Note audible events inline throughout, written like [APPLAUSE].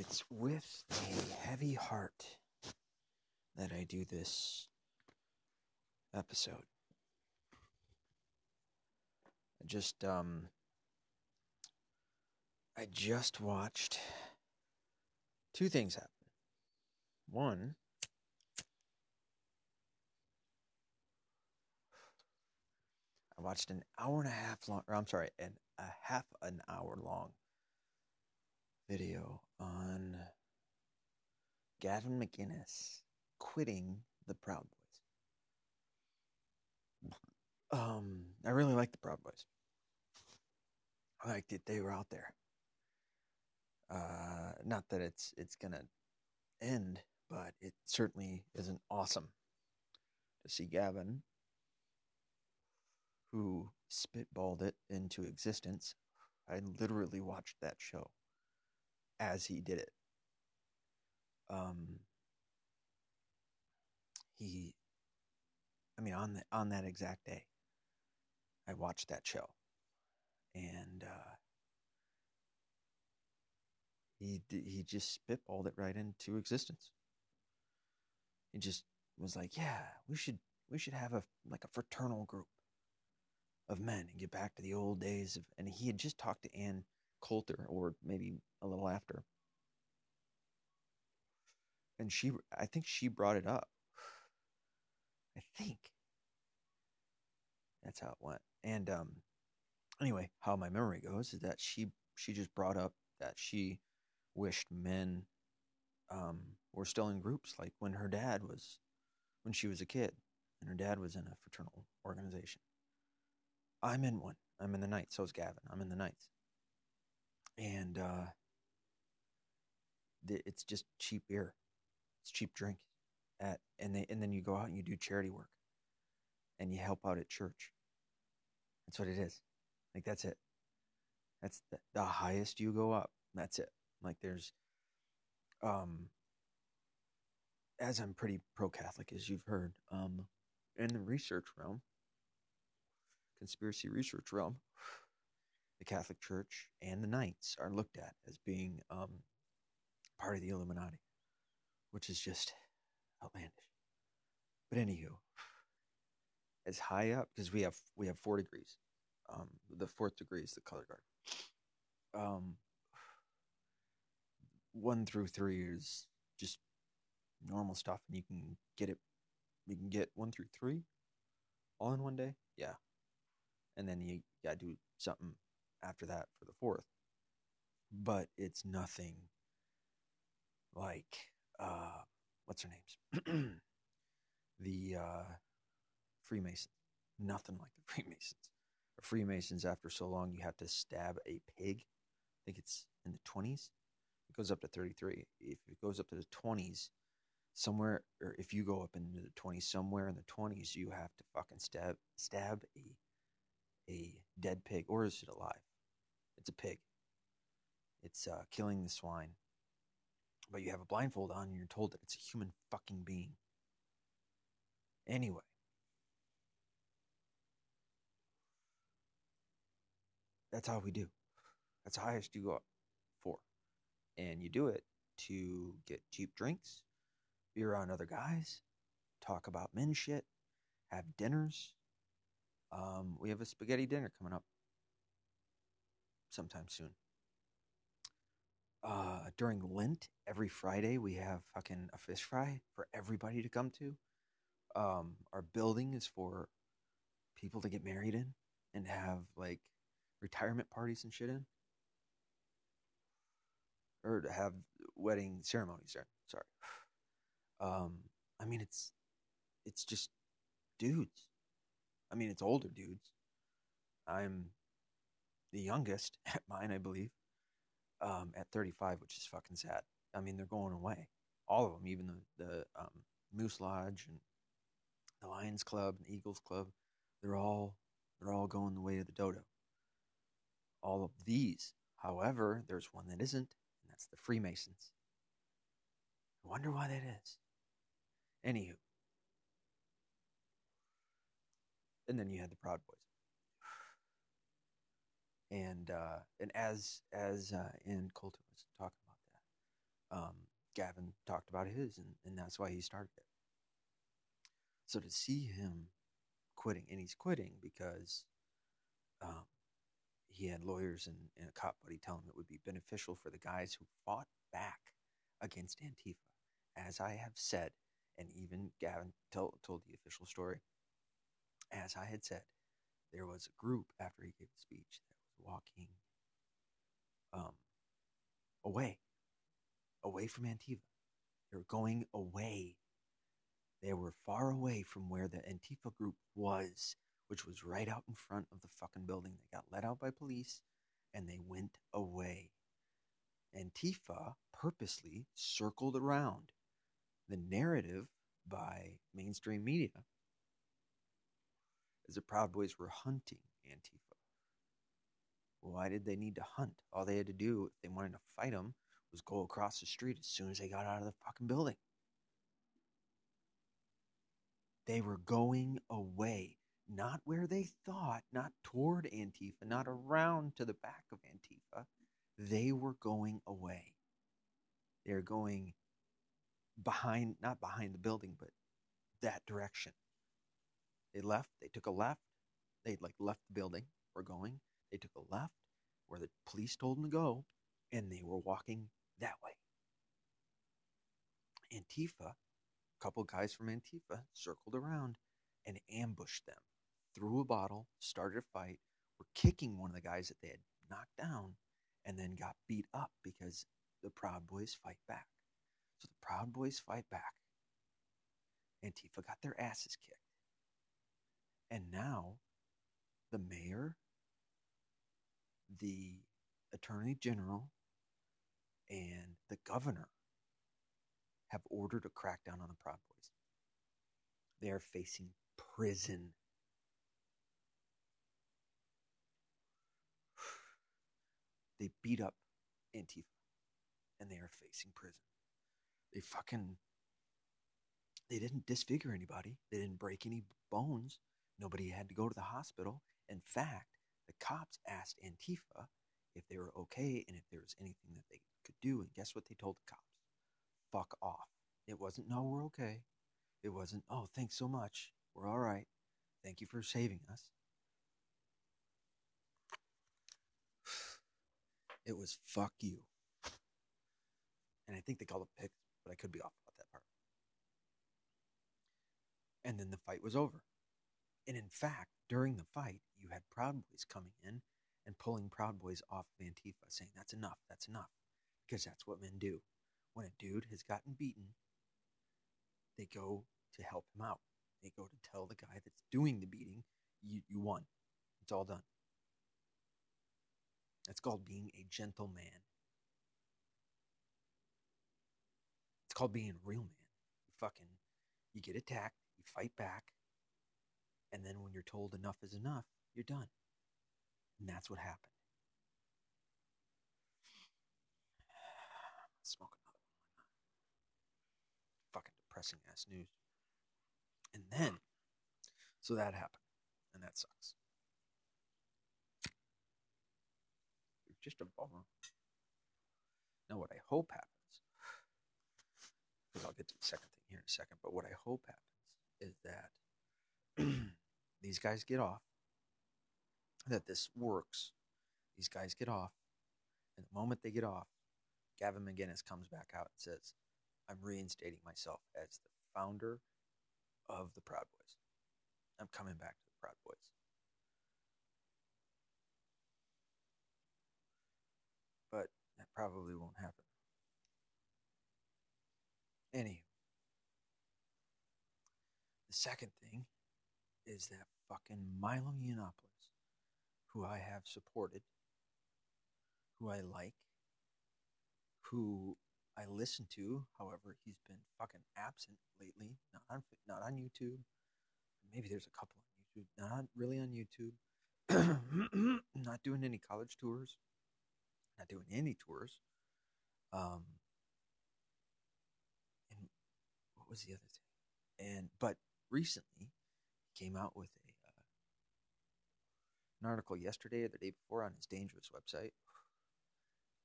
It's with a heavy heart that I do this episode. I just um I just watched two things happen. One I watched an hour and a half long or I'm sorry, an a half an hour long video on Gavin McInnes quitting the Proud Boys. Um, I really liked the Proud Boys. I liked it; they were out there. Uh, not that it's it's gonna end, but it certainly isn't awesome to see Gavin, who spitballed it into existence. I literally watched that show as he did it. Um, he, I mean, on the on that exact day, I watched that show, and uh, he he just spitballed it right into existence. He just was like, "Yeah, we should we should have a like a fraternal group of men and get back to the old days of." And he had just talked to Ann Coulter, or maybe a little after. And she, I think she brought it up. I think that's how it went. And um, anyway, how my memory goes is that she she just brought up that she wished men um, were still in groups, like when her dad was, when she was a kid, and her dad was in a fraternal organization. I'm in one. I'm in the Knights. So is Gavin. I'm in the Knights. And uh, it's just cheap beer. It's cheap drink. At and they and then you go out and you do charity work, and you help out at church. That's what it is. Like that's it. That's the, the highest you go up. That's it. Like there's, um, as I'm pretty pro-Catholic, as you've heard, um, in the research realm, conspiracy research realm, the Catholic Church and the Knights are looked at as being um, part of the Illuminati, which is just outlandish. But anywho, [SIGHS] as high up because we have we have four degrees. Um, the fourth degree is the color guard. Um, one through three is just normal stuff, and you can get it. You can get one through three all in one day. Yeah, and then you gotta do something after that for the fourth. But it's nothing like uh, what's her name's [CLEARS THROAT] the uh, Freemasons. Nothing like the [LAUGHS] Freemasons. The Freemasons, after so long, you have to stab a pig. I think it's in the twenties. It goes up to thirty-three. If it goes up to the twenties, somewhere, or if you go up into the twenties, somewhere in the twenties, you have to fucking stab stab a a dead pig, or is it alive? It's a pig. It's uh, killing the swine but you have a blindfold on and you're told that it's a human fucking being. Anyway. That's how we do. That's the highest you go up for. And you do it to get cheap drinks, be around other guys, talk about men shit, have dinners. Um, we have a spaghetti dinner coming up sometime soon uh, during Lent, every Friday we have fucking a fish fry for everybody to come to. Um, our building is for people to get married in and have like retirement parties and shit in, or to have wedding ceremonies there. Sorry. [SIGHS] Um, I mean it's it's just dudes. I mean it's older dudes. I'm the youngest [LAUGHS] at mine, I believe um, at 35, which is fucking sad. I mean, they're going away. All of them, even the, the um, Moose Lodge and the Lions Club and Eagles Club, they're all they're all going the way of the dodo. All of these, however, there's one that isn't, and that's the Freemasons. I wonder why that is. Anywho. And then you had the Proud Boys and uh, and as as uh, Ann Coulter was talking about that, um, Gavin talked about his, and, and that's why he started it. So to see him quitting, and he's quitting because um, he had lawyers and, and a cop buddy tell him it would be beneficial for the guys who fought back against Antifa. As I have said, and even Gavin told, told the official story, as I had said, there was a group after he gave the speech walking um, away, away from Antifa. They were going away. They were far away from where the Antifa group was, which was right out in front of the fucking building. They got let out by police and they went away. Antifa purposely circled around. The narrative by mainstream media as the Proud Boys were hunting Antifa. Why did they need to hunt? All they had to do, if they wanted to fight them, was go across the street as soon as they got out of the fucking building. They were going away, not where they thought, not toward Antifa, not around to the back of Antifa. They were going away. They're going behind, not behind the building, but that direction. They left, they took a left, they like left the building, were going, they took a left where the police told them to go, and they were walking that way. Antifa, a couple guys from Antifa circled around and ambushed them, threw a bottle, started a fight, were kicking one of the guys that they had knocked down, and then got beat up because the Proud Boys fight back. So the Proud Boys fight back. Antifa got their asses kicked. And now the mayor, the attorney general, and the governor have ordered a crackdown on the Proud Boys. They are facing prison. [SIGHS] They beat up Antifa and they are facing prison. They fucking they didn't disfigure anybody. They didn't break any bones. Nobody had to go to the hospital. In fact, the cops asked Antifa if they were okay and if there was anything that they could do. And guess what they told the cops? Fuck off. It wasn't, no, we're okay. It wasn't, oh, thanks so much. We're all right. Thank you for saving us. It was fuck you. And I think they called it pics, but I could be off about that part. And then the fight was over. And in fact, during the fight, you had Proud Boys coming in and pulling Proud Boys off of Antifa, saying, That's enough, that's enough. Because that's what men do. When a dude has gotten beaten, they go to help him out. They go to tell the guy that's doing the beating, You, you won. It's all done. That's called being a gentleman. It's called being a real man. You fucking, you get attacked, you fight back, and then when you're told enough is enough, you're done. And that's what happened. Smoke another one. Fucking depressing ass news. And then, so that happened. And that sucks. It's just a bummer. Now, what I hope happens, because I'll get to the second thing here in a second, but what I hope happens is that [CLEARS THROAT] these guys get off, that this works. These guys get off, and the moment they get off, Gavin McInnes comes back out and says, I'm reinstating myself as the founder of the Proud Boys. I'm coming back to the Proud Boys. But that probably won't happen. Anywho, the second thing is that fucking Milo Yiannopoulos, who I have supported, who I like, who I listen to. However, he's been fucking absent lately. Not on not on YouTube. Maybe there's a couple on YouTube. Not really on YouTube. [CLEARS THROAT] not doing any college tours. Not doing any tours. Um. And what was the other thing? And but recently came out with a uh, an article yesterday or the day before on his dangerous website,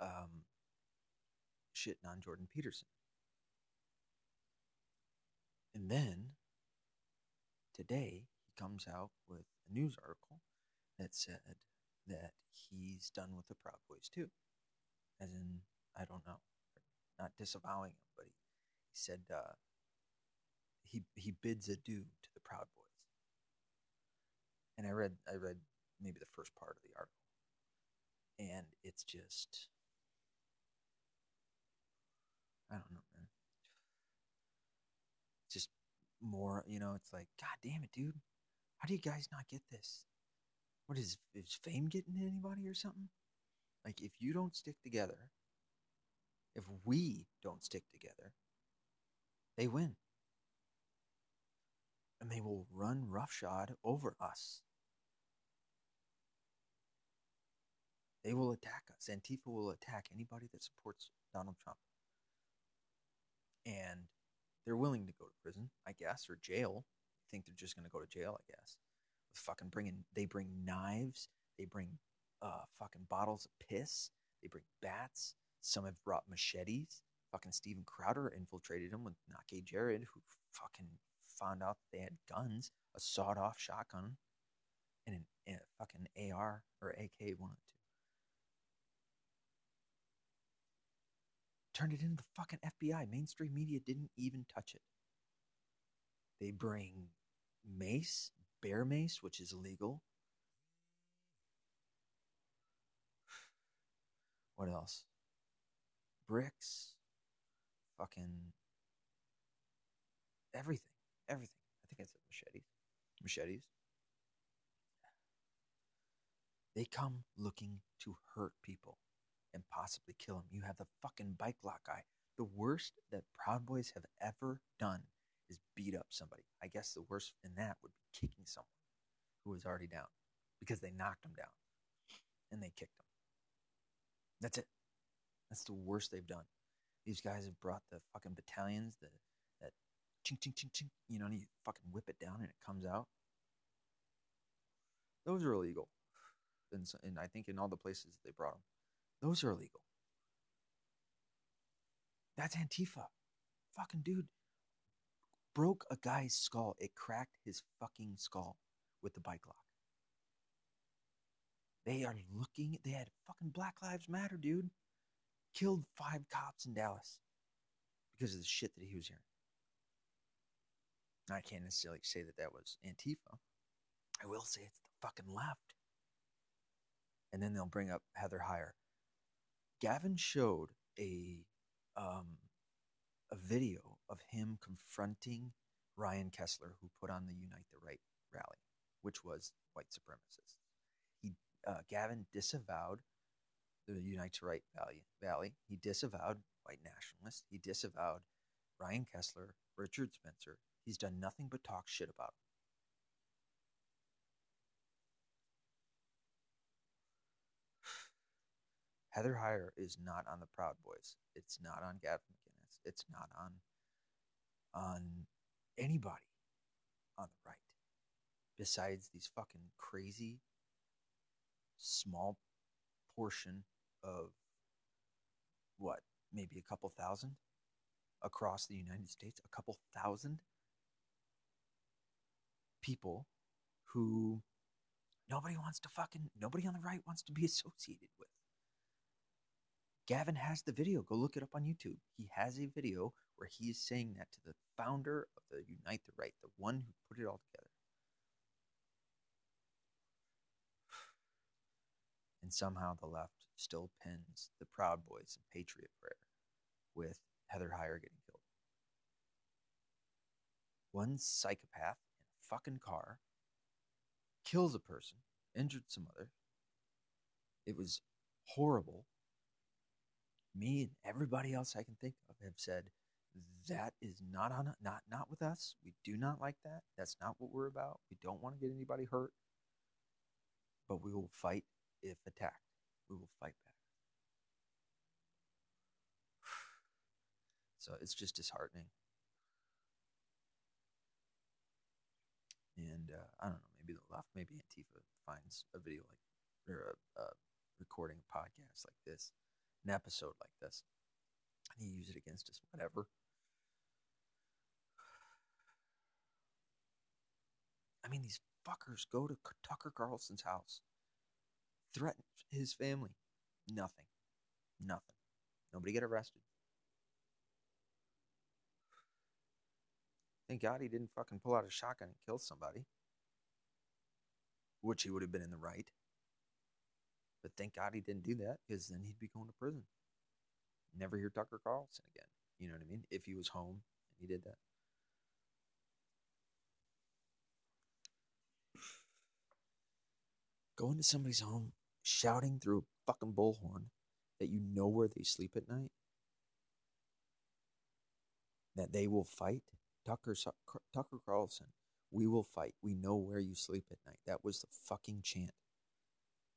um, shitting on Jordan Peterson. And then today he comes out with a news article that said that he's done with the Proud Boys too. As in, I don't know, not disavowing him, but he, he said uh, he he bids adieu to the Proud Boys. And I read I read maybe the first part of the article, and it's just I don't know, man. Just more, you know. It's like, God damn it, dude. How do you guys not get this? What is is fame getting to anybody or something? Like, if you don't stick together, if we don't stick together, they win. And they will run roughshod over us. They will attack us. Antifa will attack anybody that supports Donald Trump. And they're willing to go to prison, I guess, or jail. I think they're just going to go to jail, I guess. Fucking bringing, they bring knives, they bring uh, fucking bottles of piss, they bring bats. Some have brought machetes. Fucking Steven Crowder infiltrated them with Not Gay Jared, who fucking found out they had guns, a sawed off shotgun, and an, a fucking AR or AK 102. Turned it into the fucking FBI. Mainstream media didn't even touch it. They bring mace, bear mace, which is illegal. What else? Bricks, fucking everything, everything. I think I said machetes. Machetes. They come looking to hurt people and possibly kill him. You have the fucking bike lock guy. The worst that Proud Boys have ever done is beat up somebody. I guess the worst in that would be kicking someone who was already down because they knocked him down and they kicked him. That's it. That's the worst they've done. These guys have brought the fucking battalions, the that ching ching ching ching, you know, and you fucking whip it down and it comes out. Those are illegal, and, so, and I think in all the places that they brought them, those are illegal. That's Antifa, fucking dude. Broke a guy's skull. It cracked his fucking skull with the bike lock. They are looking. They had fucking Black Lives Matter, dude. Killed five cops in Dallas because of the shit that he was hearing. I can't necessarily say that that was Antifa. I will say it's the fucking left. And then they'll bring up Heather Heyer. Gavin showed a um, a video of him confronting Ryan Kessler, who put on the Unite the Right rally, which was white supremacists. He uh, Gavin disavowed the Unite the Right rally. He disavowed white nationalists. He disavowed Ryan Kessler, Richard Spencer. He's done nothing but talk shit about him. Heather Heyer is not on the Proud Boys. It's not on Gavin McInnes. It's not on on anybody on the right besides these fucking crazy small portion of what maybe a couple thousand across the United States, a couple thousand people who nobody wants to fucking nobody on the right wants to be associated with. Gavin has the video. Go look it up on YouTube. He has a video where he is saying that to the founder of the Unite the Right, the one who put it all together. And somehow the left still pins the Proud Boys and Patriot Prayer with Heather Heyer getting killed. One psychopath in a fucking car kills a person, injured some other. It was horrible me and everybody else I can think of have said that is not on not not with us. We do not like that. That's not what we're about. We don't want to get anybody hurt. But we will fight if attacked. We will fight back. [SIGHS] So it's just disheartening. And uh, I don't know, maybe the left, maybe Antifa finds a video like or a, a recording a podcast like this an episode like this. you use it against us, whatever. I mean, these fuckers go to Tucker Carlson's house, threaten his family. Nothing. Nothing. Nobody get arrested. Thank God he didn't fucking pull out a shotgun and kill somebody, which he would have been in the right. Thank God he didn't do that because then he'd be going to prison. Never hear Tucker Carlson again. You know what I mean? If he was home and he did that. Going to somebody's home shouting through a fucking bullhorn that you know where they sleep at night, that they will fight. Tucker Tucker Carlson, we will fight. We know where you sleep at night. That was the fucking chant.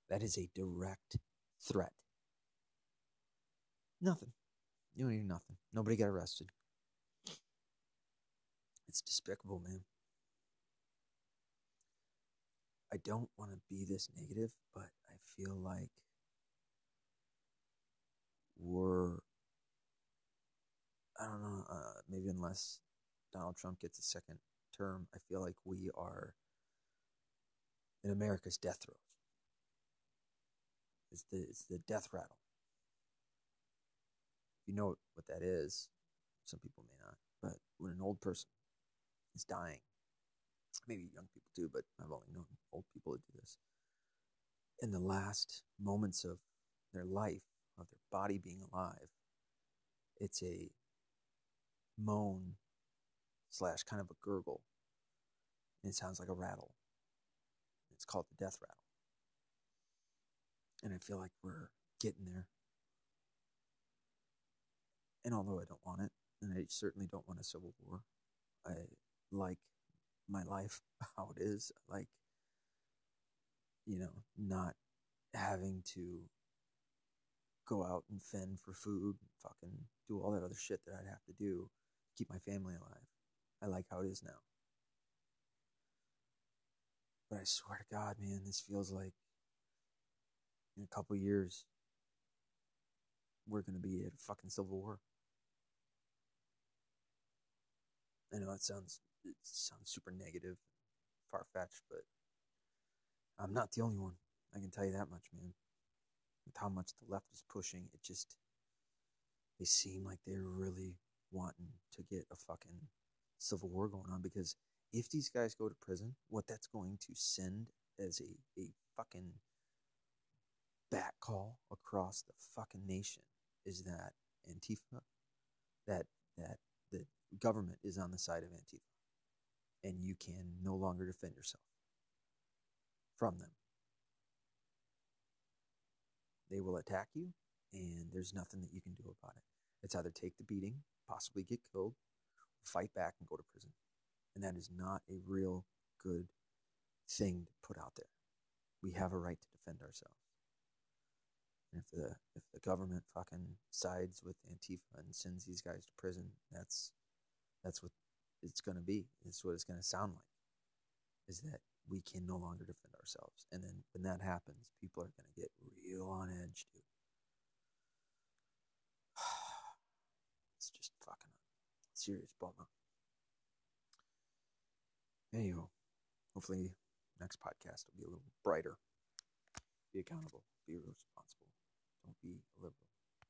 That is a direct threat. Nothing. You don't need nothing. Nobody got arrested. It's despicable, man. I don't want to be this negative, but I feel like we're, I don't know, uh, maybe unless Donald Trump gets a second term, I feel like we are in America's death throes. It's the, it's the death rattle. You know what that is. Some people may not. But when an old person is dying, maybe young people too, but I've only known old people to do this. In the last moments of their life, of their body being alive, it's a moan slash kind of a gurgle. And it sounds like a rattle. It's called the death rattle. And I feel like we're getting there. And although I don't want it, and I certainly don't want a civil war, I like my life [LAUGHS] how it is. I like, you know, not having to go out and fend for food, fucking do all that other shit that I'd have to do to keep my family alive. I like how it is now. But I swear to God, man, this feels like in a couple years we're gonna be at a fucking civil war. I know it sounds it sounds super negative, far fetched, but I'm not the only one. I can tell you that much, man. With how much the left is pushing, it just they seem like they're really wanting to get a fucking civil war going on because if these guys go to prison, what that's going to send as a, a fucking back call across the fucking nation is that Antifa, that that the government is on the side of Antifa and you can no longer defend yourself from them. They will attack you, and there's nothing that you can do about it. It's either take the beating, possibly get killed, fight back, and go to prison. And that is not a real good thing to put out there. We have a right to defend ourselves. If the if the government fucking sides with Antifa and sends these guys to prison, that's that's what it's going to be. It's what it's going to sound like. Is that we can no longer defend ourselves, and then when that happens, people are going to get real on edge, dude. [SIGHS] it's just fucking serious bummer. Anywho, hopefully next podcast will be a little brighter. Be accountable. Be responsible. Don't be a liberal.